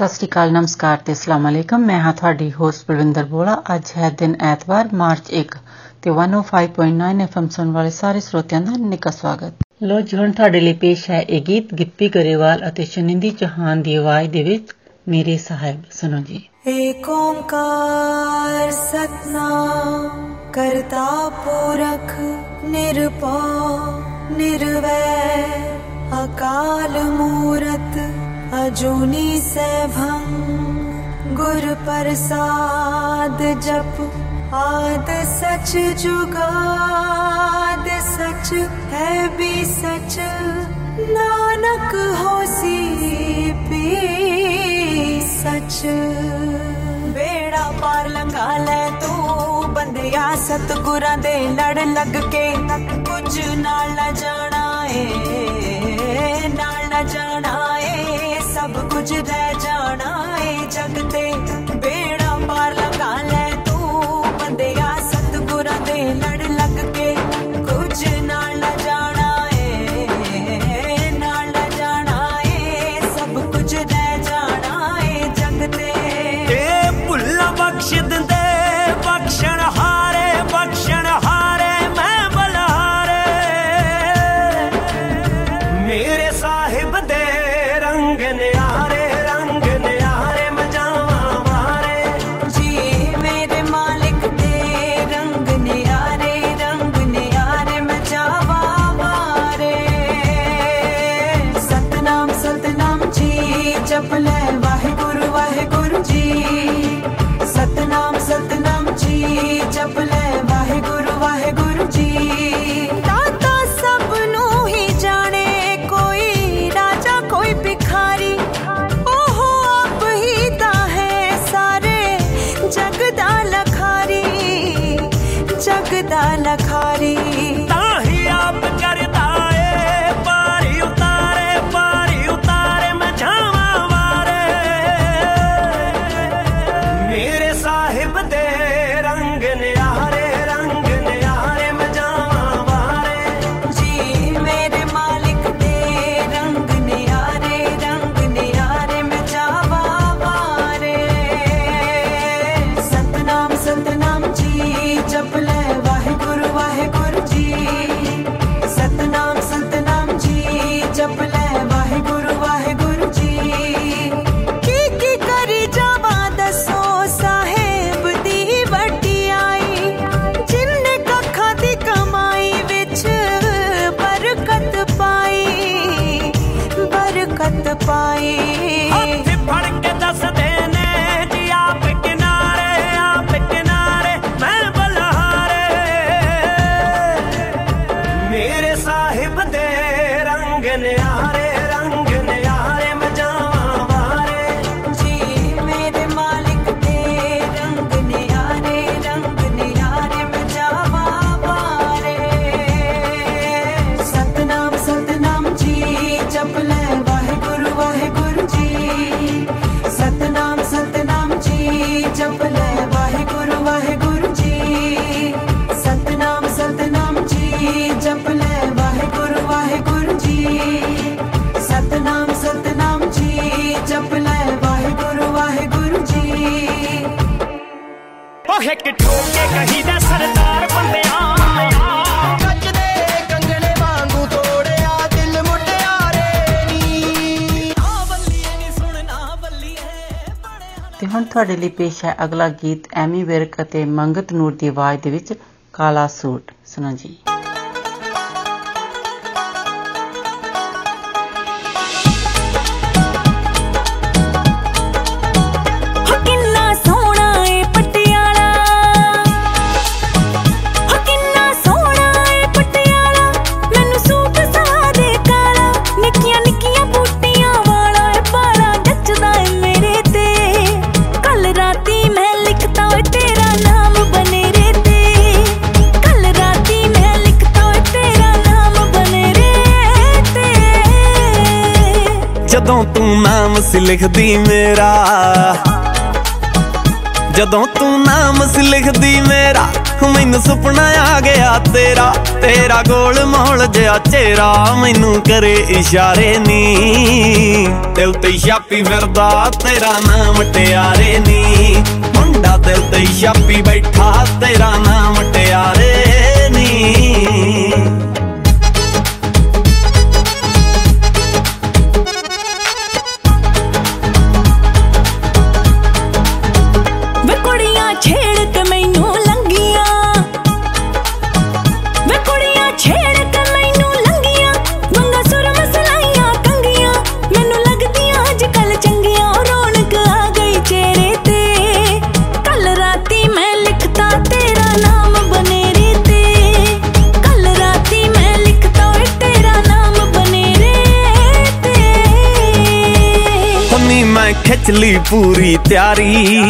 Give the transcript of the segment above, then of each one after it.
ਸਤਿ ਸ੍ਰੀ ਅਕਾਲ ਨਮਸਕਾਰ ਤੇ ਅਸਲਾਮ ਅਲੈਕਮ। ਮੈਂ ਹਾਂ ਤੁਹਾਡੀ ਹੋਸਟ ਬਲਵਿੰਦਰ ਬੋਲਾ। ਅੱਜ ਹੈ ਦਿਨ ਐਤਵਾਰ ਮਾਰਚ 1 ਤੇ 105.9 ਐਫਐਮ ਸੁਣ ਵਾਲੇ ਸਾਰੇ ਸਰੋਤਿਆਂ ਦਾ ਨਿੱਘਾ ਸਵਾਗਤ। ਲੋ ਜੀ ਹੁਣ ਤੁਹਾਡੇ ਲਈ ਪੇਸ਼ ਹੈ ਇਹ ਗੀਤ ਗਿੱਪੀ ਗਰੇਵਾਲ ਅਤੇ ਸ਼ਨਿੰਦੀ ਚੌਹਾਨ ਦੀ ਆਵਾਜ਼ ਦੇ ਵਿੱਚ ਮੇਰੇ ਸਾਹਿਬ। ਸੁਣੋ ਜੀ। ਏਕ ਓੰਕਾਰ ਸਤਨਾਮ ਕਰਤਾ ਪੁਰਖ ਨਿਰਭਉ ਨਿਰਵੈਰ ਅਕਾਲ ਮੂਰਤ अजूनी सैभंग, गुर प्रसाद जप, आद सच जुगाद, सच है भी सच। नानक होसी भी सच। बेड़ा पार लंघा ले तू, बंदिया सतगुरा दे लड़ लग के कुछ ना जाना है ना जाना बुझ रह जाना है जगते ਹਿੱਕ ਠੋਕ ਕੇ ਕਹੀਦਾ ਸਰਦਾਰ ਬੰਦਿਆਂ ਤੇ ਹੁਣ ਤੁਹਾਡੇ ਲਈ ਪੇਸ਼ ਹੈ ਅਗਲਾ ਗੀਤ ਐਮੀ ਵਿਰਕ ਅਤੇ ਮੰਗਤ ਨੂਰ ਦੀ ਆਵਾਜ਼ ਦੇ ਵਿੱਚ ਕਾਲਾ ਸੂਟ। ਸੁਣੋ ਜੀ। ਜਦੋਂ ਤੂੰ ਨਾਮ ਸੀ ਲਿਖਦੀ ਮੇਰਾ। ਜਦੋਂ ਤੂੰ ਨਾਮ ਸੀ ਲਿਖਦੀ ਮੇਰਾ, ਮੈਨੂੰ ਸੁਪਨਾ ਆ ਗਿਆ ਤੇਰਾ। ਤੇਰਾ ਗੋਲ ਮੋਲ ਜਿਹਾ ਚਿਹਰਾ ਮੈਨੂੰ ਕਰੇ ਇਸ਼ਾਰੇ ਨੀ। ਦਿਲ ਤੇ ਛਾਪੀ ਫਿਰਦਾ ਤੇਰਾ ਨਾਮ ਟਿਆਰੇ ਨੀ। ਮੁੰਡਾ ਦਿਲ ਤੇ ਛਾਪੀ ਬੈਠਾ ਤੇਰਾ ਨਾਮ ਟਿਆਰੇ ਖਿੱਚ ਲਈ ਪੂਰੀ ਤਿਆਰੀ।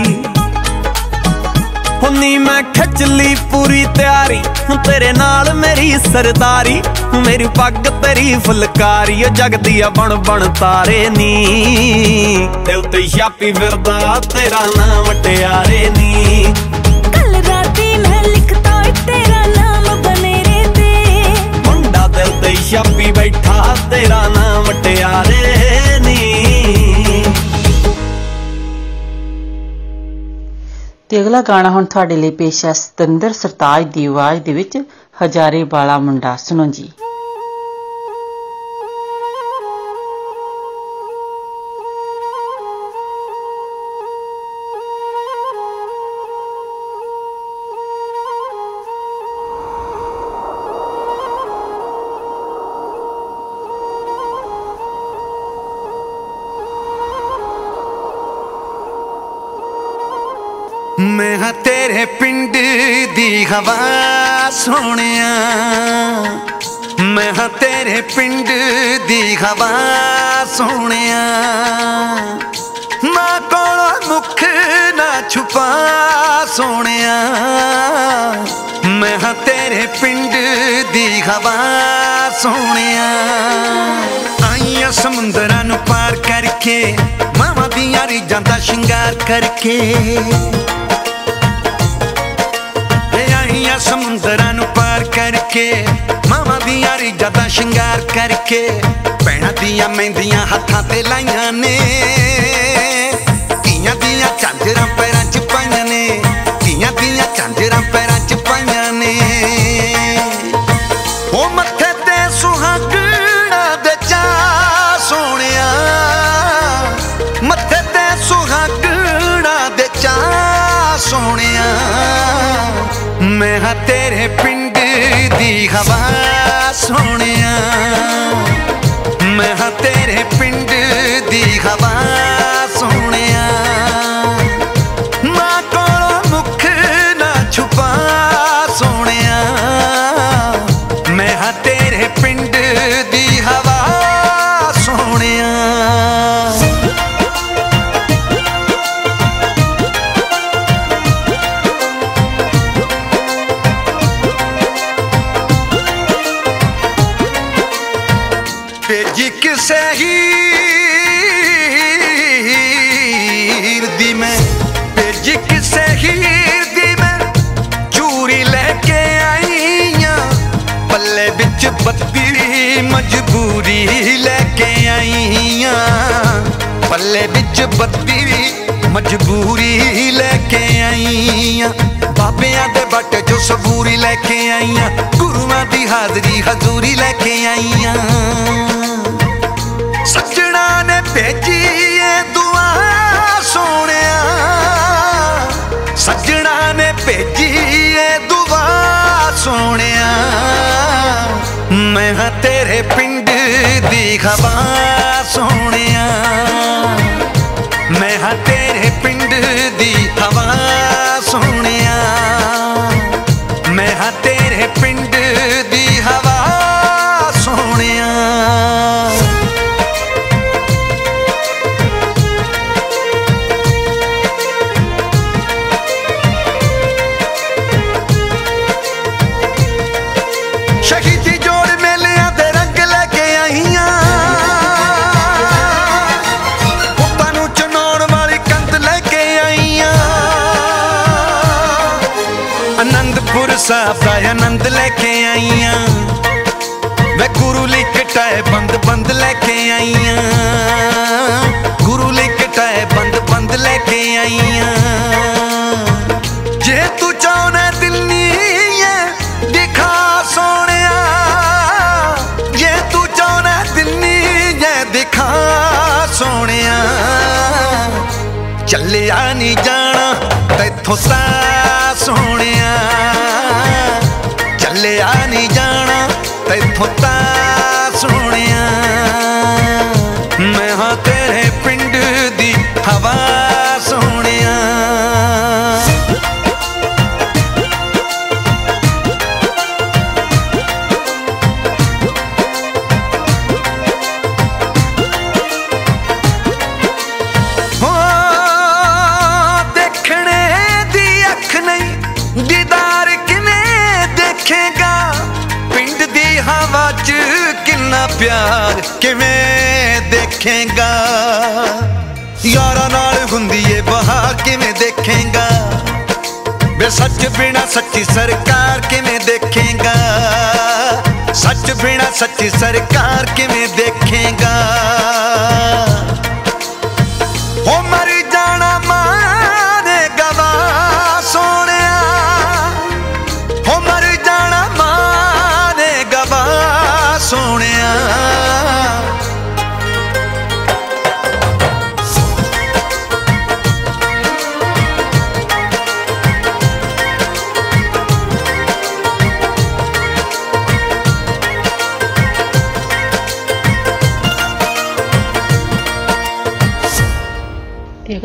ਹੁੰਨੀ ਮੈਂ ਖਿੱਚ ਲਈ ਪੂਰੀ ਤਿਆਰੀ। ਤੇਰੇ ਨਾਲ ਮੇਰੀ ਸਰਦਾਰੀ। ਮੇਰੀ ਪੱਗ ਤੇਰੀ ਫੁਲਕਾਰੀ। ਓ ਜਗਦੀ ਆ ਬਣ ਬਣ ਤਾਰੇ ਨੀ। ਤੇ ਉੱਤੇ ਛਾਪੀ ਫਿਰਦਾ ਤੇਰਾ ਨਾਮ ਟਿਆਰੇ ਨੀ। ਕੱਲ ਰਾਤੀ ਮੈਂ ਲਿਖਤਾ ਤੇਰਾ ਨਾਮ ਬਨੇਰੇ ਤੇ ਮੁੰਡਾ ਦਿਲ ਤੇ ਛਾਪੀ ਬੈਠਾ ਤੇਰਾ ਨਾਮ ਟਿਆਰੇ ਨੀ। ਤੇ ਅਗਲਾ ਗਾਣਾ ਹੁਣ ਤੁਹਾਡੇ ਲਈ ਪੇਸ਼ ਹੈ ਸਤਿੰਦਰ ਸਰਤਾਜ ਦੀ ਆਵਾਜ਼ ਦੇ ਵਿੱਚ ਹਜ਼ਾਰੇ ਵਾਲਾ ਮੁੰਡਾ। ਸੁਣੋ ਜੀ। ਕਰਕੇ ਭੈਣਾਂ ਦੀਆਂ ਮਹਿੰਦੀਆਂ ਹੱਥਾਂ ਤੇ ਲਾਈਆਂ ਨੇ। ਧੀਆਂ ਦੀਆਂ ਝਾਂਜਰਾਂ ਪੈਰਾਂ 'ਚ ਪਾਈਆਂ ਨੇ। ਧੀਆਂ ਦੀਆਂ ਝਾਂਜਰਾਂ ਪੈਰਾਂ 'ਚ ਪਾਈਆਂ ਨੇ। ਉਹ ਮੱਥੇ ਤੇ ਸੁਹਾਗਣਾ ਦੇ ਚਾ ਸੋਹਣਿਆ। ਮੱਥੇ ਤੇ ਸੁਹਾਗਣਾ ਦੇ ਚਾ ਸੋਹਣਿਆ। ਮੈਂ ਹਾਂ ਤੇਰੇ ਪਿੰਡ ਦੀ ਹਵਾ ਸੋਹਣਿਆ pinch ਫੁੱਤਾ ਸੋਹਣਿਆ। ਚੱਲਿਆ ਨਹੀਂ ਜਾਣਾ ਤੈਥੋਂ सच्ची सरकार कि देखेगा? सच बिना सच्ची सरकार कि देखेगा? हो मर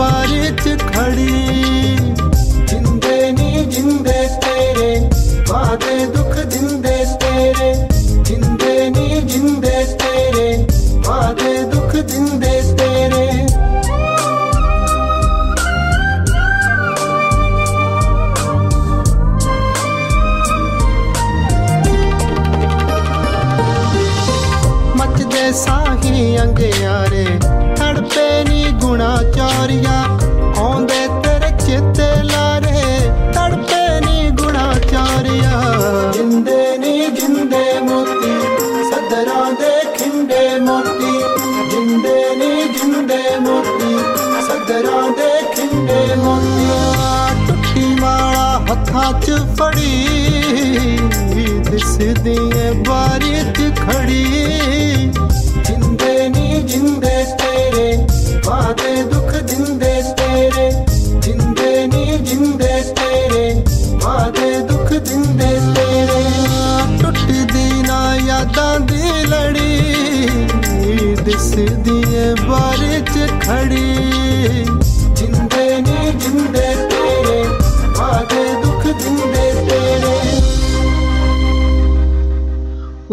द्वारे चिखा बरस दिए बारिश खड़ी।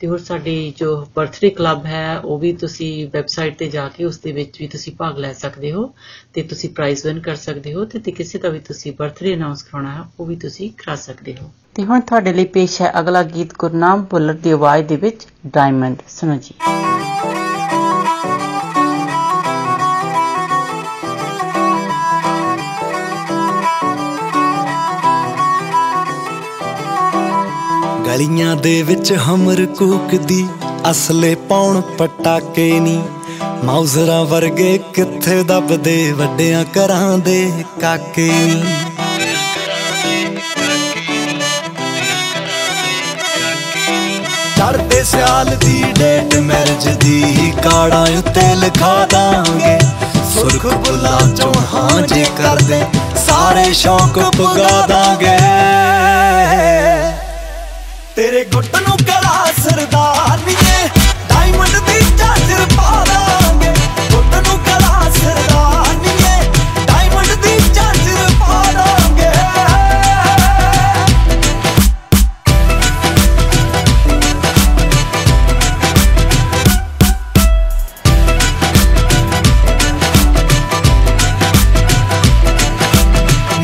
ਤੇ ਹੋਰ ਸਾਡੀ ਜੋ ਬਰਥਡੇ ਕਲੱਬ ਹੈ, ਉਹ ਵੀ ਤੁਸੀਂ ਵੈਬਸਾਈਟ ਤੇ ਜਾ ਕੇ ਉਸ ਦੇ ਵਿੱਚ ਵੀ ਤੁਸੀਂ ਭਾਗ ਲੈ ਸਕਦੇ ਹੋ ਤੇ ਤੁਸੀਂ ਪ੍ਰਾਈਜ਼ ਵਿਨ ਕਰ ਸਕਦੇ ਹੋ ਤੇ ਤੇ ਕਿਸੇ ਦਾ ਵੀ ਤੁਸੀਂ ਬਰਥਡੇ ਅਨਾਉਂਸ ਕਰਾਉਣਾ ਹੈ, ਉਹ ਵੀ ਤੁਸੀਂ ਕਰਾ ਸਕਦੇ ਹੋ। ਤੇ ਹੁਣ ਤੁਹਾਡੇ ਲਈ ਪੇਸ਼ ਹੈ ਅਗਲਾ ਗੀਤ ਗੁਰਨਾਮ ਭੁੱਲਰ ਦੀ ਆਵਾਜ਼ ਦੇ ਵਿੱਚ ਡਾਇਮੰਡ ਸੁਣੋ ਜੀ। ਗਲੀਆਂ ਦੇ ਵਿੱਚ ਹਮਰ ਕੂਕਦੀ, ਅਸਲੇ ਪਾਉਣ ਪਟਾਕੇ ਨੀ। ਮਾਊਜ਼ਰਾਂ ਵਰਗੇ ਕਿੱਥੇ ਦੱਬਦੇ, ਵੱਡਿਆਂ ਘਰਾਂ ਦੇ ਕਾਕੇ ਨੀ। ਚੜਦੇ ਸਿਆਲ ਦੀ ਡੇਟ ਮੈਰਿਜ ਦੀ ਕਾੜਾਂ ਉੱਤੇ ਲਿਖਾ ਦਾਂਗੇ। ਸੁਰਖ ਬੁੱਲਾਂ ਚੋਂ ਹਾਂ ਜੇ ਕਰਦੇ, ਸਾਰੇ ਸ਼ੌਕ ਪੁਗਾ ਦਾਂਗੇ। ਤੇਰੇ ਗੁੱਟ ਨੂੰ ਕਲਾ ਸਰਦਾਰੀਏ ਡਾਇਮੰਡ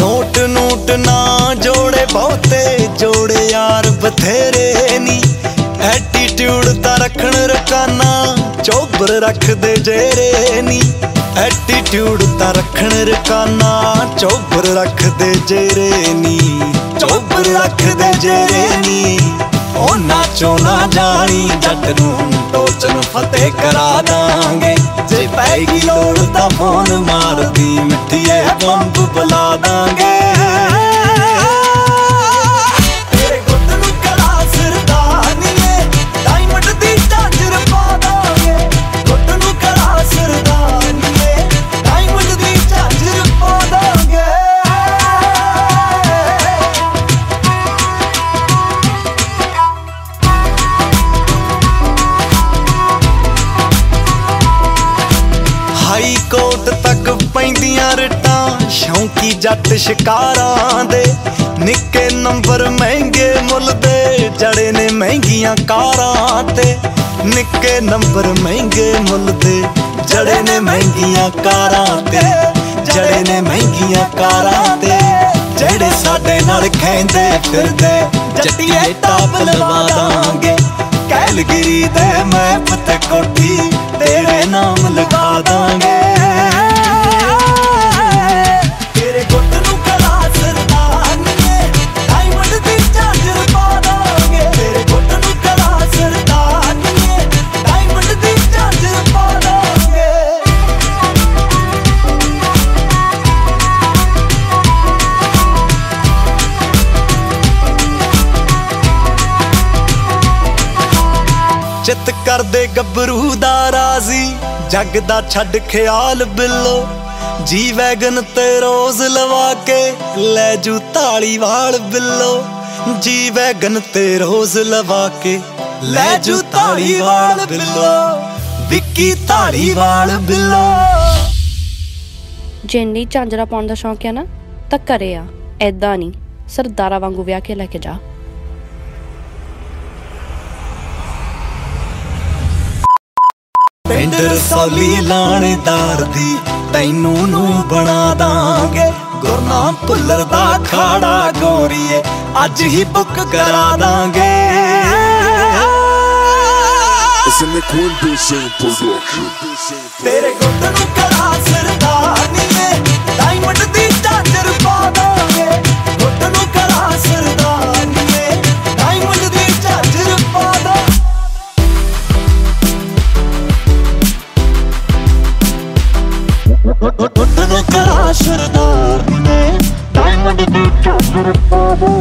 ਨੋਟ ਨੋਟ ਨਾ ਜੋੜੇ ਬਹੁਤੇ ਜੋੜੇ ਯਾਰ ਬਥੇਰੇ ਨੀ। ਐਟੀਟਿਊਡ ਤਾਂ ਰੱਖਣ ਰਕਾਨਾ, ਚੋਬਰ ਰੱਖਦੇ ਜੇਰੇ ਨੀ। ਐਟੀਟਿਊਡ ਤਾਂ ਰੱਖਣ ਰਕਾਨਾ, ਚੋਬਰ ਰੱਖਦੇ ਜੇਰੇ ਨੀ। ਚੋਬਰ ਰੱਖਦੇ ਜੇਰੇ ਨੀ। ਉਹਨਾਂ ਚੋਂ ਨਾ ਜਾਣੀ, ਜੱਟ ਨੂੰ ਟੋਚਨ ਫਤਿਹ ਕਰਾ ਦਾਂਗੇ। ਜੇ ਪੈਗੀ ਲੋੜ ਤਾਂ ਫੋਨ ਮਾਰਦੀ, ਮਿੱਠੀਏ ਬੰਬ ਬੁਲਾ ਦਾਂਗੇ। ਜੱਟ ਸ਼ਿਕਾਰਾਂ ਦੇ। ਨਿੱਕੇ ਨੰਬਰ ਮਹਿੰਗੇ ਮੁੱਲ ਦੇ, ਜੜੇ ਨੇ ਮਹਿੰਗੀਆਂ ਕਾਰਾਂ ਤੇ। ਨਿੱਕੇ ਨੰਬਰ ਮਹਿੰਗੇ ਮੁੱਲ ਦੇ, ਜੜੇ ਨੇ ਮਹਿੰਗੀਆਂ ਕਾਰਾਂ ਤੇ। ਜੜੇ ਨੇ ਮਹਿੰਗੀਆਂ ਕਾਰਾਂ ਤੇ, ਜਿਹੜੇ ਸਾਡੇ ਨਾਲ ਖੈਂਦੇ ਫਿਰਦੇ। ਜੱਟੀਏ ਟਾਪ ਲਵਾ ਦਾਂਗੇ। ਕੈਲਗਰੀ ਦੇ ਮੈਪ ਤੇ ਕੋਠੀ, ਤੇਰੇ ਨਾਮ ਲਿਖਾ ਦਾਂਗੇ। ਚਿੱਤ ਕਰਦੇ ਗੱਭਰੂ ਦਾ ਰਾਜ਼ੀ। ਜੱਗ ਦਾ ਛੱਡ ਖਿਆਲ ਬਿੱਲੋ। ਜੀ ਵੈਗਨ ਤੇ ਰੋਜ਼ ਲਵਾ ਕੇ ਲੈ ਜੂ ਤਾਲੀ ਵਾਲ ਬਿੱਲੋ। ਜੀ ਵੈਗਨ ਤੇ ਰੋਜ਼ ਲਵਾ ਕੇ ਲੈ ਜੂ ਤਾਲੀ ਵਾਲ ਬਿੱਲੋ। ਵਿੱਕੀ ਤਾਲੀ ਵਾਲ ਬਿੱਲੋ। ਜੇ ਨਹੀਂ ਝਾਂਜਰਾ ਪਾਉਣ ਦਾ ਸ਼ੌਂਕ ਹੈ ਨਾ, ਤਾਂ ਕਰੇ ਆ ਐਦਾਂ ਨਹੀਂ। ਸਰਦਾਰਾ ਵਾਂਗੂ ਵਿਆਹ ਕੇ ਲੈ ਕੇ ਜਾ। ਪਿੰਡ ਰਸੌਲੀ ਲਾਣੇਦਾਰ ਦੀ ਤੈਨੂੰ ਨੂੰ ਬਣਾ ਦਾਂਗੇ ਗੁਰਨਾਮ ਭੁੱਲਰ ਦਾ ਖਾੜਾ ਗੋਰੀਏ ਅੱਜ ਹੀ ਬੁੱਕ ਕਰਾ ਦਾਂਗੇ a Liquid Vision production. ਤੇਰੇ ਗੁੱਟ ਨੂੰ करा बलविंदर ने डायमंड दी चादर पावे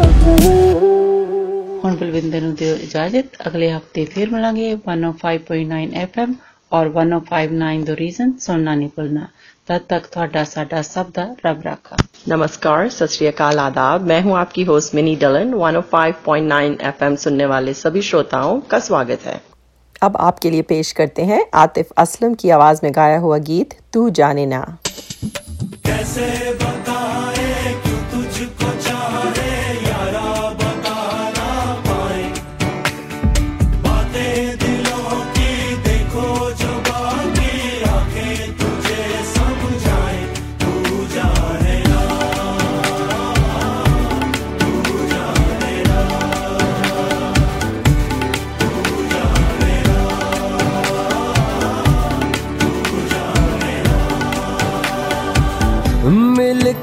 105.9 FM ਔਰ 105.9 ਦੋ रीजन सुनना नहीं भूलना तब तक थोड़ा साडा सब दा रब रखा। नमस्कार, सत आदाब। मैं हूँ आपकी होस्ट मिनी डलन। 105.9 एफएम सुनने वाले सभी श्रोताओं का स्वागत है। अब आपके लिए पेश करते हैं आतिफ असलम की आवाज़ में गाया हुआ गीत, तू जाने ना। कैसे बताए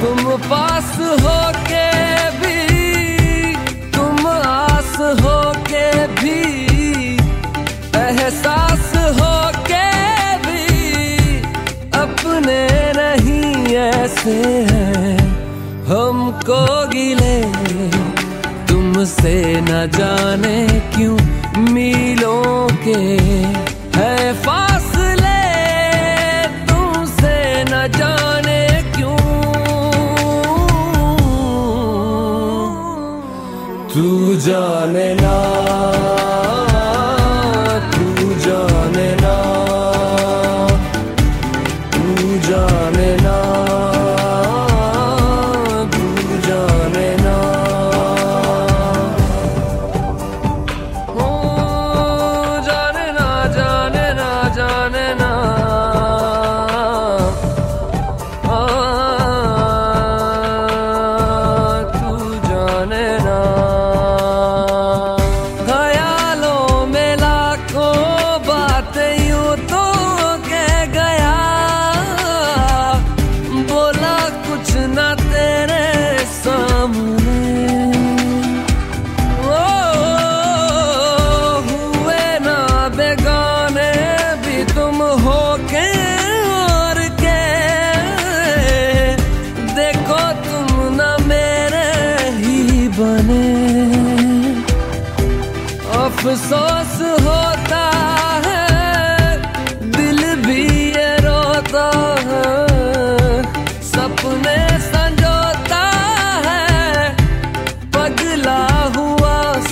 तुम पास हो के भी, तुम आस हो भी, एहसास हो भी, अपने नहीं ऐसे हैं। हमको गिले, तुमसे न जाने क्यों मीलों के। জানে না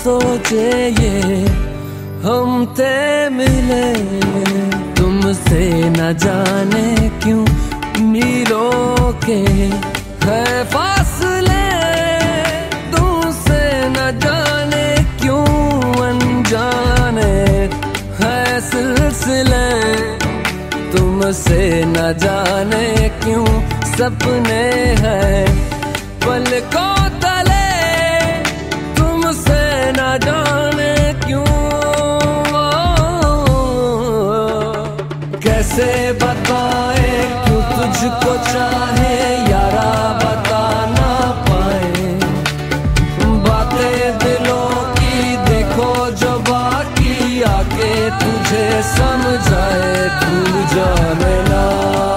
सोचे ये हम ते मिले। तुमसे न जाने क्यों मीलों के है फासले। तुमसे न जाने क्यों अनजाने है सिलसिले। तुमसे न जाने क्यों सपने हैं पलकों कैसे बताए क्यों तुझको चाहे, यारा बता ना पाए। बातें दिलों की देखो जो बाकी, आके तुझे समझाए, तू जाने ना।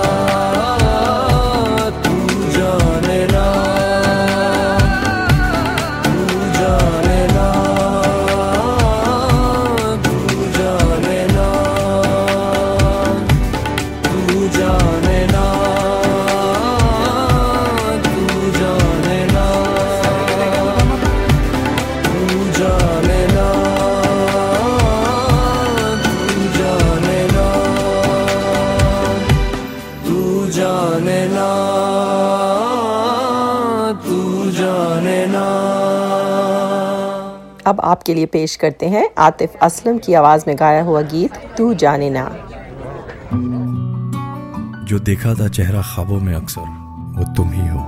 आपके लिए पेश करते हैं आतिफ असलम की आवाज़ में गाया हुआ गीत, तू जाने ना। जो देखा था चेहरा ख्वाबों में अक्सर, वो तुम ही हो।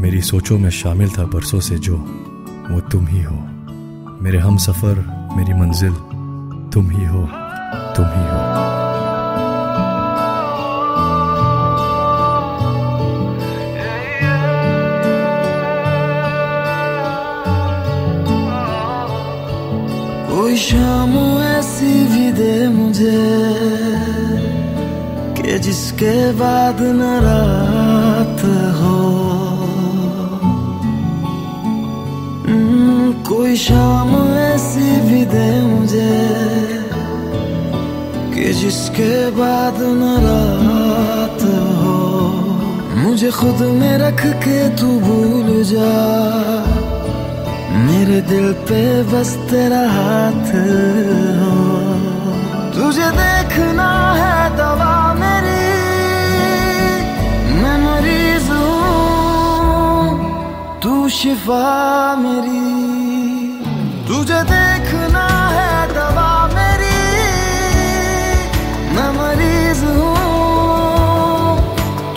मेरी सोचों में शामिल था बरसों से जो, वो तुम ही हो। मेरे हम सफ़र मेरी मंजिल, तुम ही हो, तुम ही हो। कि बाद न रात हो। हम्म, कोई शाम ऐसी भी दे मुझे कि जिसके बाद न रात हो। मुझे खुद में रख के तू भूल जा। मेरे दिल पे बस तेरा हाथ हो। तुझे देखना है दवा शिफा मेरी। तुझे देखना है दवा मेरी। मैं मरीज़ हूँ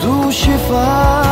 तू शिफा।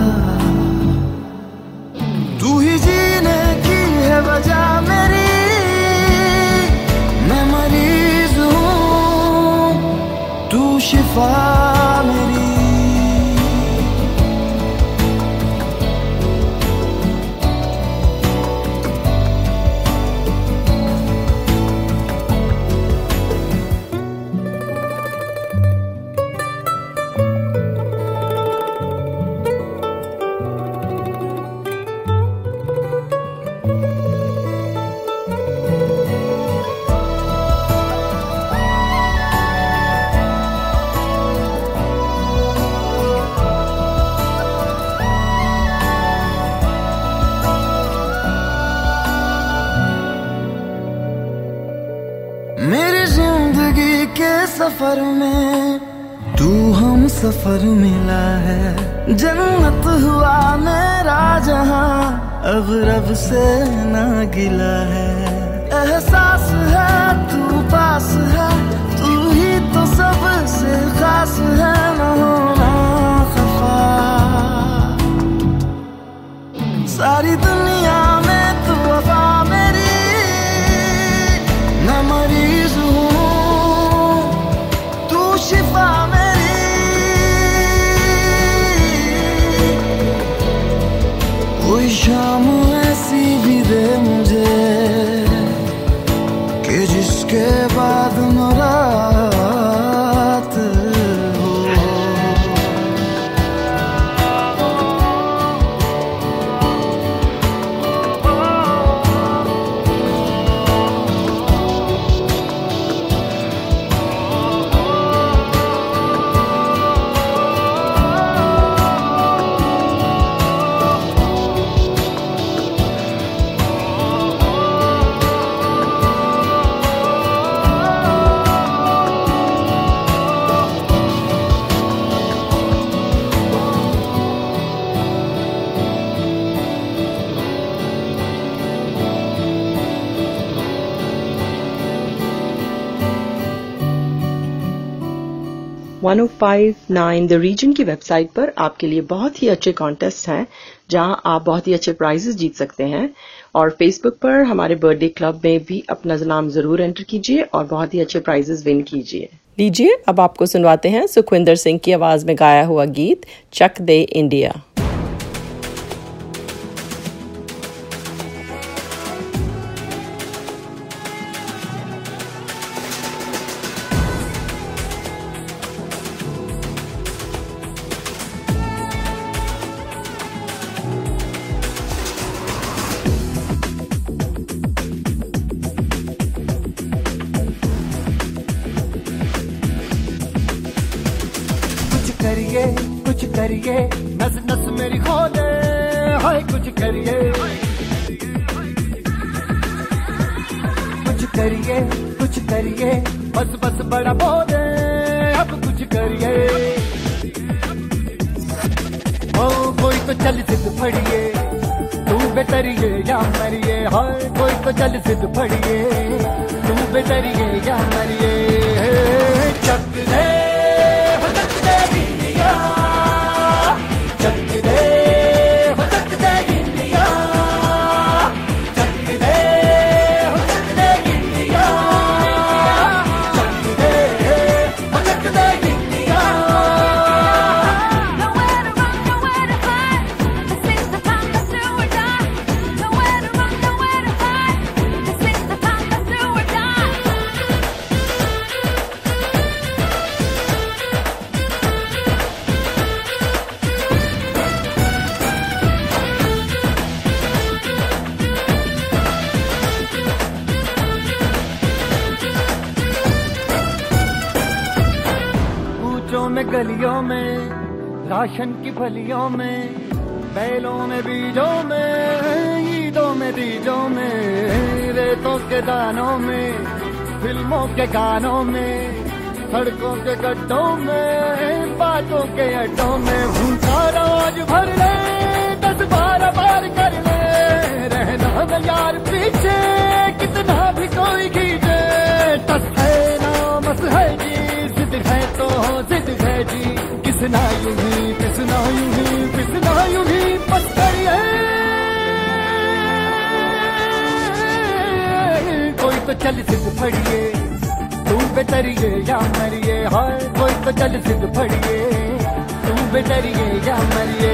1059 द रीजन की वेबसाइट पर आपके लिए बहुत ही अच्छे कॉन्टेस्ट हैं, जहाँ आप बहुत ही अच्छे प्राइजेस जीत सकते हैं। और फेसबुक पर हमारे बर्थडे क्लब में भी अपना नाम ज़रूर एंटर कीजिए और बहुत ही अच्छे प्राइजेस विन कीजिए। लीजिए, अब आपको सुनवाते हैं सुखविंदर सिंह की आवाज़ में गाया हुआ गीत चक दे इंडिया के दानों में, फ़िल्मों के गानों में, सड़कों के गड्ढों में, बातों के अड्डों में भूखा रोज भर ले, दस बार बार कर ले, रहना न यार पीछे, कितना भी कोई खींचे टस है ना, मस है जी जिद है तो जिद है जी। किसना यूँ ही किसना यूँ ही किसना यूँ ही करिए कोई तो चल सिद्ध पड़िए तू बेतरिए या मरिए, हाय, कोई तो चल सिद्ध फड़िए, तू बेतरिए या मरिए।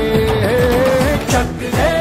चक दे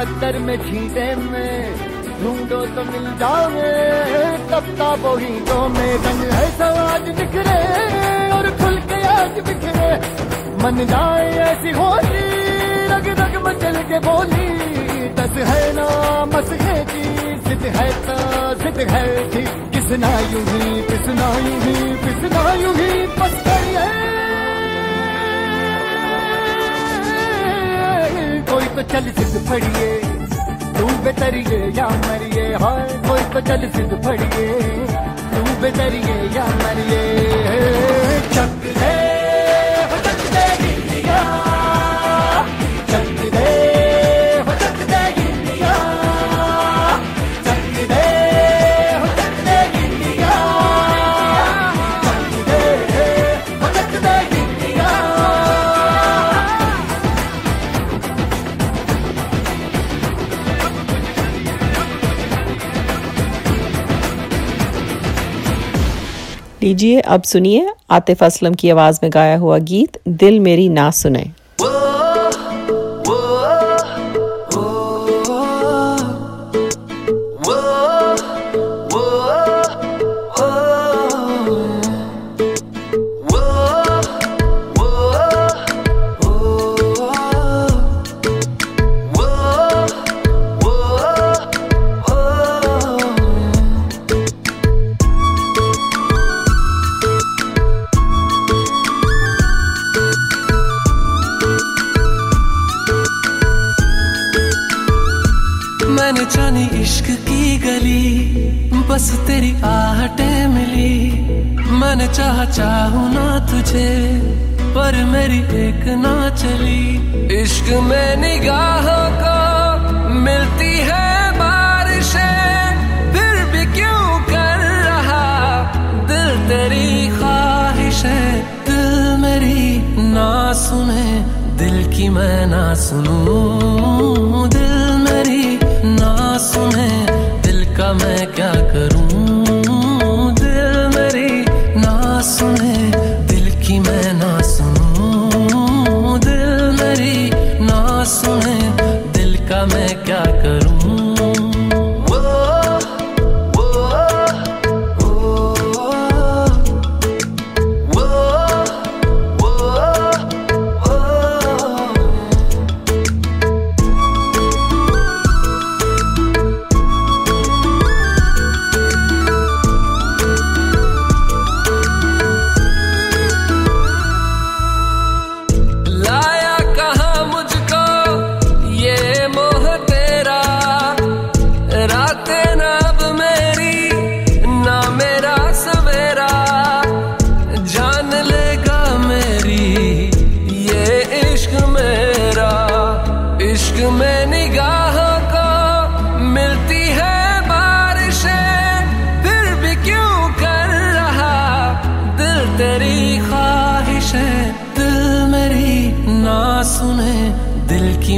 में में छीटे में, ढूंढो तो मिल जाओगे तब ताबो तो में रंग है सवाज बिखरे और खुल के आज बिखरे। मन जाए ऐसी होली रग रग मचल के बोली। दस है ना, मस है जी जिद है तो जिद है जी। किसना यूँ ही किसना यूँ ही किसना यूँ ही बस करिए तो चल सिद्ध फड़िए, तू बेतरिए या मरिए, हाय कोई तो चल सिद्ध फड़िए, तू बेतरिए या मरिए। चक लीजिए अब सुनिए आतिफ असलम की आवाज़ में गाया हुआ गीत, दिल मेरी ना सुने।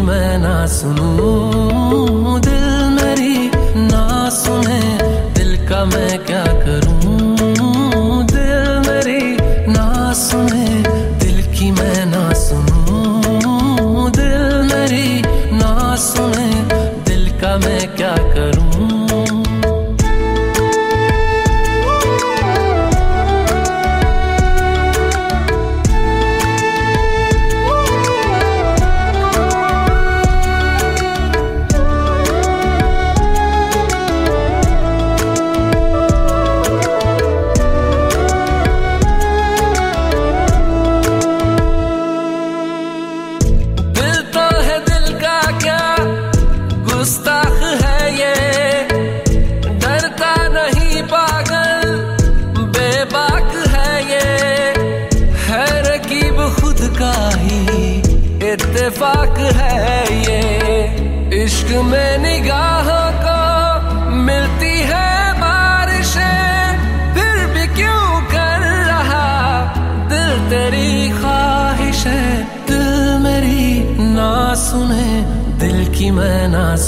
मैं ना सुनूं दिल मेरी ना सुने दिल का मैं क्या करूँ?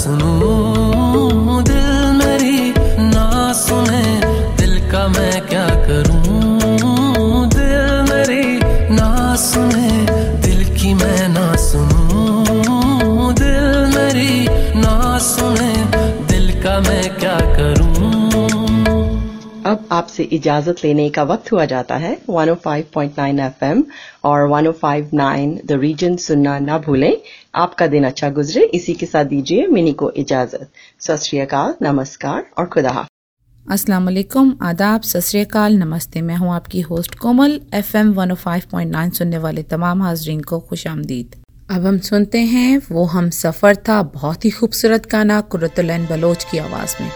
coração आपसे इजाज़त लेने का वक्त हुआ जाता है। 105.9 एफएम और 105.9 द रीजन सुनना ना भूलें। आपका दिन अच्छा गुजरे। इसी के साथ दीजिए मिनी को इजाज़त। सत नमस्कार और खुदा अस्सलाम वालेकुम। आदाब। सत नमस्ते। मैं हूँ आपकी होस्ट कोमल। एफएम 105.9 सुनने वाले तमाम हाजरीन को खुश आमदीद। अब हम सुनते हैं वो हम सफ़र था बहुत ही खूबसूरत गाना कुरतुल बलोच की आवाज़ में।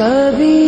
कभी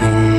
You.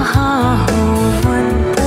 कहाँ हो वन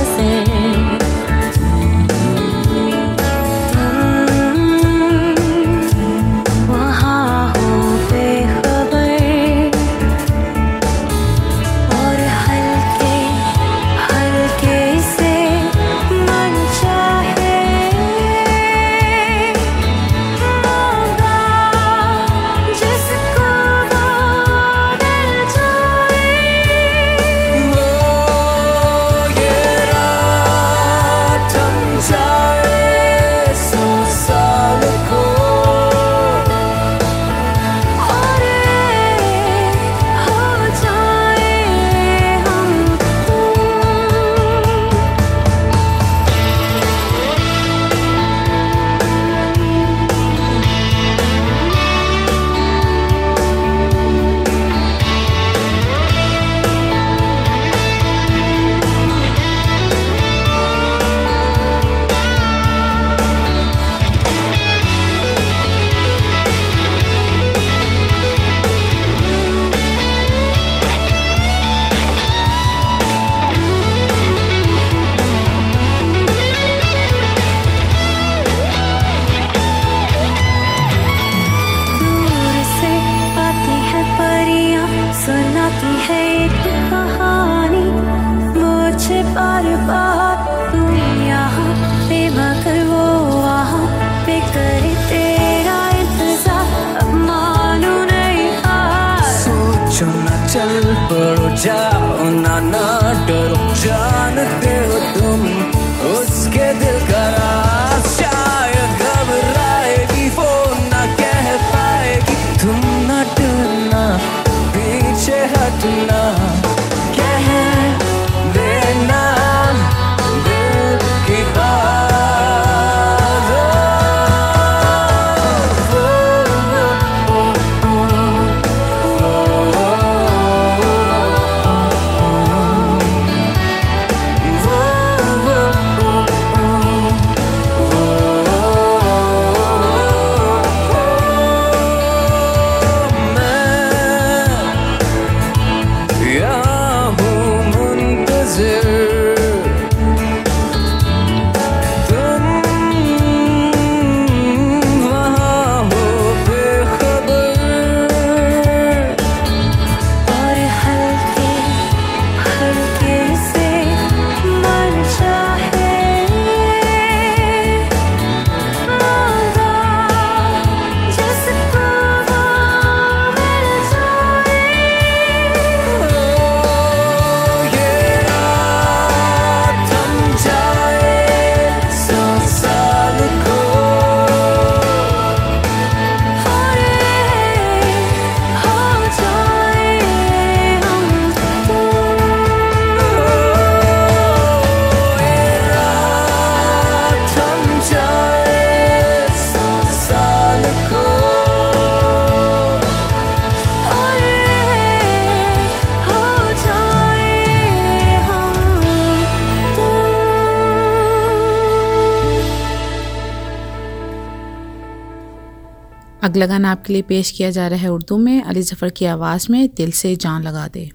अगला गाना आपके लिए पेश किया जा रहा है उर्दू में। अली जफ़र की आवाज़ में दिल से जान लगा दे।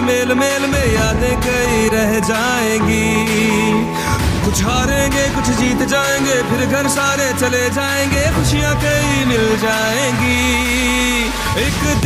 मेल मेल में यादें कई रह जाएँगी। कुछ हारेंगे, कुछ जीत जाएँगे, फिर घर सारे चले जाएँगे, खुशियाँ कई मिल जाएँगी। एक दिन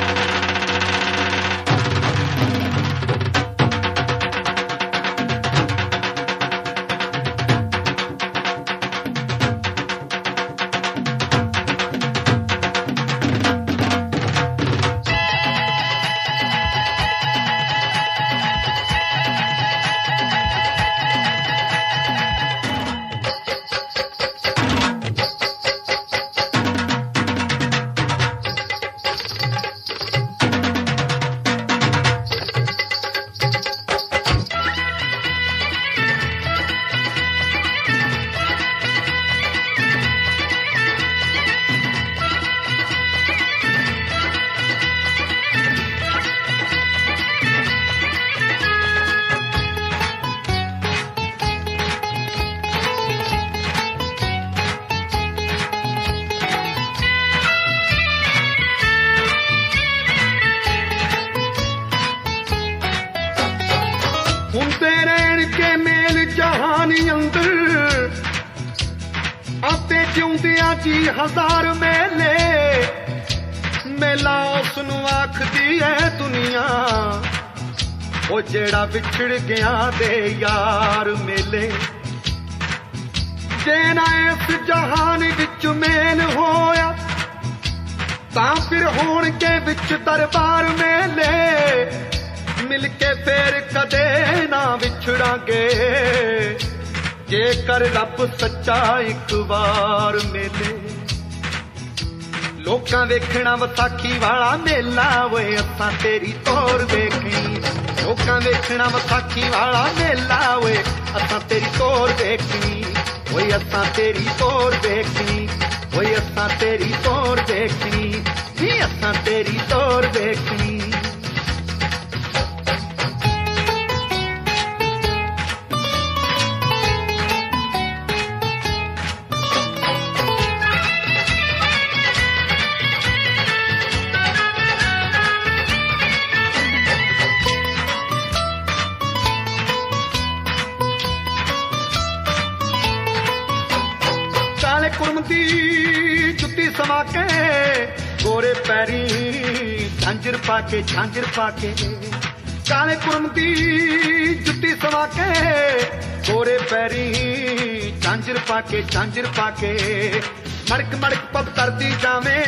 ਵਿਛੜ ਗਿਆ ਦੇ ਯਾਰ ਮੇਲੇ ਜੇ ਨਾ ਇਸ ਜਹਾਨ ਵਿੱਚ ਮੇਲ ਹੋਇਆ ਤਾਂ ਫਿਰ ਹੋਣਗੇ ਵਿੱਚ ਦਰਬਾਰ ਮੇਲੇ ਮਿਲ ਕੇ ਫੇਰ ਕਦੇ ਨਾ ਵਿਛੜਾਂਗੇ ਜੇਕਰ ਰੱਬ ਸੱਚਾ ਇੱਕ ਵਾਰ ਮੇਲੇ ਲੋਕਾਂ ਵੇਖਣਾ ਵਿਸਾਖੀ ਵਾਲਾ ਮੇਲਾ ਓਏ ਅਸਾਂ ਤੇਰੀ ਤੋਰ ਵੇਖਣੀ ਲੋਕਾਂ ਵੇਖਣਾ ਵਿਸਾਖੀ ਵਾਲਾ ਮੇਲਾ ਓਏ ਅਸਾਂ ਤੇਰੀ ਤੋਰ ਵੇਖਣੀ ਓਏ ਅਸਾਂ ਤੇਰੀ ਤੋਰ ਵੇਖਣੀ ਓਏ ਅਸਾਂ ਤੇਰੀ ਤੋਰ ਵੇਖਣੀ ਨੀ ਅਸਾਂ ਤੇਰੀ ਤੋਰ ਵੇਖਣੀ ਕੇ ਝਾਂਜਰ ਪਾ ਕੇ। ਕਾਲੇ ਕੁਰਮ ਦੀ ਜੁੱਤੀ ਸਮਾ ਕੇ, ਗੋਰੇ ਪੈਰੀ ਝਾਂਜਰ ਪਾ ਕੇ ਝਾਂਜਰ ਪਾ ਕੇ। ਮੜਕ ਮੜਕ ਪੱਬ ਕਰਦੀ ਜਾਵੇਂ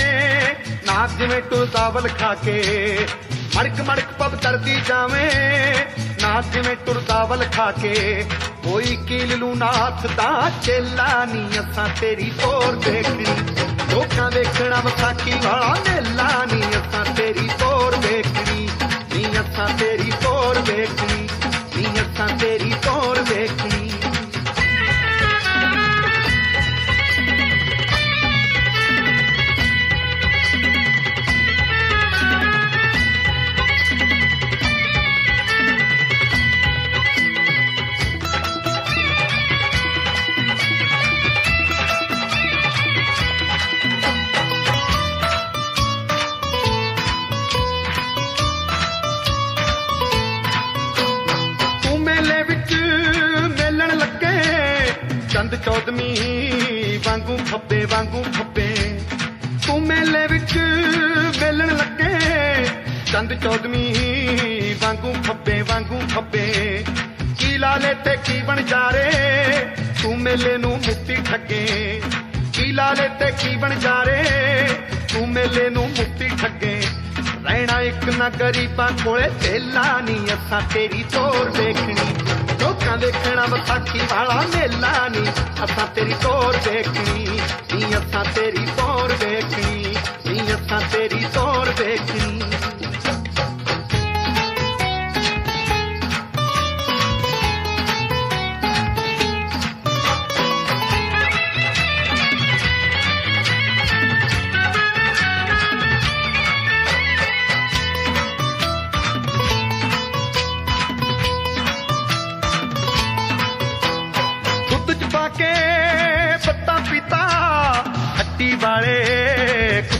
ਨਾਕ ਜਿਵੇਂ ਟੁਰਦਾਵਲ ਖਾ ਕੇ। ਮੜਕ ਮੜਕ ਪੱਬ ਕਰਦੀ ਜਾਵੇਂ ਨਾਕ ਜਿਵੇਂ ਟੁਰਦਾਵਲ ਖਾ ਕੇ। ਕੋਈ ਕੀਲ ਨੂੰ ਨਾਥ ਦਾ ਚੇਲਾ ਨਹੀਂ ਅਸਾਂ ਤੇਰੀ ਤੋਰ ਦੇਖਣੀ। ਲੋਕਾਂ ਵੇਖਣਾ ਵਿਸਾਖੀ ਵਾਲਾ ਮੇਲਾ ਨਹੀਂ ਅਸਾਂ ਤੇਰੀ ਤੋਰ ਵੇਖਣੀ असां तेरी तौर वेखणी नीहं असां तेरी तौर वेखणी ਵਾਂਗੂ ਫੱਬੇ ਵਾਂਗੂ ਫੱਬੇ ਤੂੰ ਮੇਲੇ ਵਿੱਚ ਮੇਲਣ ਲੱਗੇ। ਚੰਦ ਚੌਦਵੀਂ ਵਾਂਗੂ ਫੱਬੇ ਵਾਂਗੂ ਫੱਬੇ ਕੀ ਲਾਲੇ ਤੇ ਕੀ ਬਣ ਜਾਰੇ ਤੂੰ ਮੇਲੇ ਨੂੰ ਮੁਕਤੀ ਠੱਗੇ। ਕੀ ਲਾਲੇ ਤੇ ਕੀ ਬਣ ਜਾਰੇ ਤੂੰ ਮੇਲੇ ਨੂੰ ਮੁਕਤੀ ਠੱਗੇ। ਰਹਿਣਾ ਇੱਕ ਨਾ ਗਰੀਬਾਂ ਕੋਲੇ। ਥੇਲਾ ਨਹੀਂ ਅਸਾਂ ਤੇਰੀ ਤੋਰ ਦੇਖਣੀ ਲੋਕਾਂ ਦੇਖਣਾ ਵਿਸਾਖੀ ਵਾਲਾ ਮੇਲਾ ਨਹੀਂ ਅਸਾਂ ਤੇਰੀ ਤੋਰ ਦੇਖਣੀ ਨਹੀਂ ਅਸਾਂ ਤੇਰੀ ਤੋਰ ਦੇਖਣੀ ਨਹੀਂ ਅਸਾਂ ਤੇਰੀ ਤੋਰ ਦੇਖਣੀ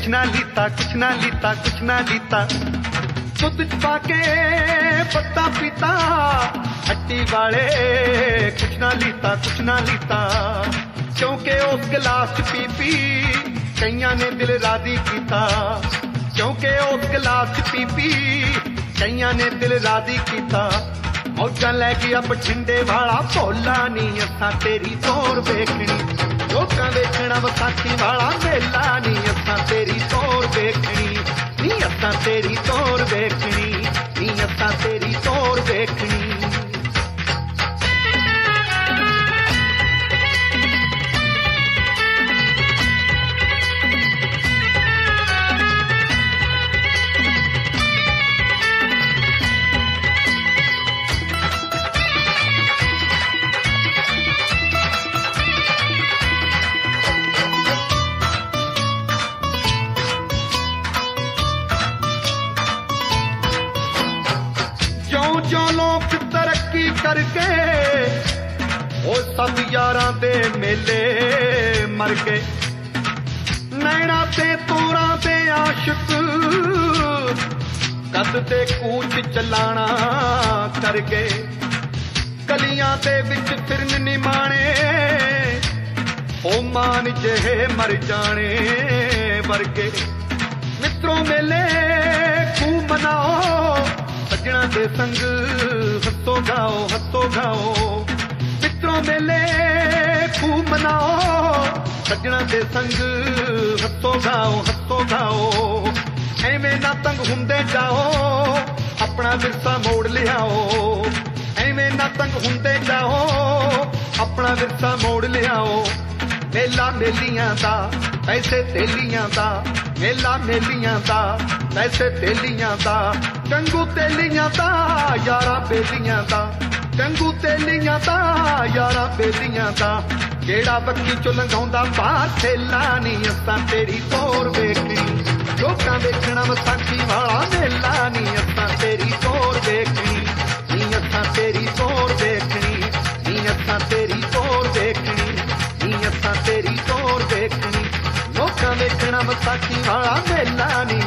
कुछ ना लीता, कुछ ना लीता, कुछ ना लीता। दूध पाके पत्ता पीता, हट्टी वाले कुछ ना लीता, कुछ ना लीता। क्योंकि उस गिलास पी पी कईया ने दिल राधी किया क्योंकि उस गिलास पी पी कईया ने दिल राधी किया मौजा लै गया बठिंडे वाला, भोला नी असा तेरी तौर वेखनी ਨਹੀਂ ਅਸਾਂ ਤੇਰੀ ਤੋਰ ਵੇਖਣੀ ਲੋਕਾਂ ਵੇਖਣਾ ਵਿਸਾਖੀ ਵਾਲਾ ਮੇਲਾ ਨਹੀਂ ਅਸਾਂ ਤੇਰੀ ਤੋਰ ਵੇਖਣੀ ਨਹੀਂ ਅਸਾਂ ਤੇਰੀ ਤੋਰ ਵੇਖਣੀ ਨਹੀਂ ਅਸਾਂ ਤੇਰੀ ਤੋਰ ਵੇਖਣੀ ਜਿਉਂ ਜਿਉਂ ਲੋਕ ਤਰੱਕੀ ਕਰਕੇ ਉਹ ਸਭ ਯਾਰਾਂ ਦੇ ਮੇਲੇ ਮਰ ਗਏ। ਨੈਣਾ ਤੇ ਤੋਰਾਂ ਦੇ ਆਸ਼ਿਕ ਕਦ ਤੇ ਕੂਚ ਚਲਾਣਾ ਕਰ ਗਏ। ਗਲੀਆਂ ਦੇ ਵਿੱਚ ਫਿਰਨ ਨਿਮਾਣੇ ਉਹ ਮਾਨ ਜਿਹੇ ਮਰ ਜਾਣੇ ਵਰਗੇ। ਮਿੱਤਰੋਂ ਮੇਲੇ ਖੂ ਮਨਾਓ ਸੱਜਣਾ ਦੇ ਸੰਗ, ਹੱਸੋ ਗਾਓ ਹੱਸੋ ਗਾਓ। ਮਿੱਤਰੋਂ ਮੇਲੇ ਖੂ ਮਨਾਓ, ਸੱਜਣਾ ਦੇ ਸੰਗ, ਹੱਸੋ ਗਾਓ ਹੱਸੋ ਗਾਓ। ਐਵੇਂ ਨਾ ਤੰਗ ਹੁੰਦੇ ਜਾਓ, ਆਪਣਾ ਵਿਰਸਾ ਮੋੜ ਲਿਆਓ। ਐਵੇਂ ਨਾ ਤੰਗ ਹੁੰਦੇ ਜਾਓ, ਆਪਣਾ ਵਿਰਸਾ ਮੋੜ ਲਿਆਓ। ਮੇਲਾ ਮੇਲੀਆਂ ਦਾ, ਪੈਸੇ ਤੇਲੀਆਂ ਦਾ, ਮੇਲਾ ਮੇਲੀਆਂ ਦਾ, ਪੈਸੇ ਤੇਲੀਆਂ ਦਾ ਕੰਗੂ ਤੇਲੀਆਂ ਦਾ, ਯਾਰਾ ਬੇਲੀਆਂ ਦਾ ਕੰਗੂ ਤੇਲੀਆਂ ਦਾ, ਯਾਰਾ ਬੇਲੀਆਂ ਦਾ। ਜਿਹੜਾ ਬੱਕੀ ਚੋਂ ਲੰਘਾਉਂਦਾ ਬਾਹਰ ਥੇਲਾ ਨਹੀਂ ਅਸਾਂ ਤੇਰੀ ਤੋਰ ਵੇਖਣੀ ਲੋਕਾਂ ਵੇਖਣਾ ਵਿਸਾਖੀ ਵਾਲਾ ਮੇਲਾ ਨਹੀਂ ਅਸਾਂ ਤੇਰੀ ਤੋਰ ਵੇਖਣੀ ਨੀ, ਅਸਾਂ ਤੇਰੀ ਤੋਰ ਵੇਖਣੀ, ਨੀ, ਅਸਾਂ ਤੇਰੀ ਤੋਰ ਵੇਖਣੀ। நாம சக்தி வளர்ந்தெல்லாம் நீ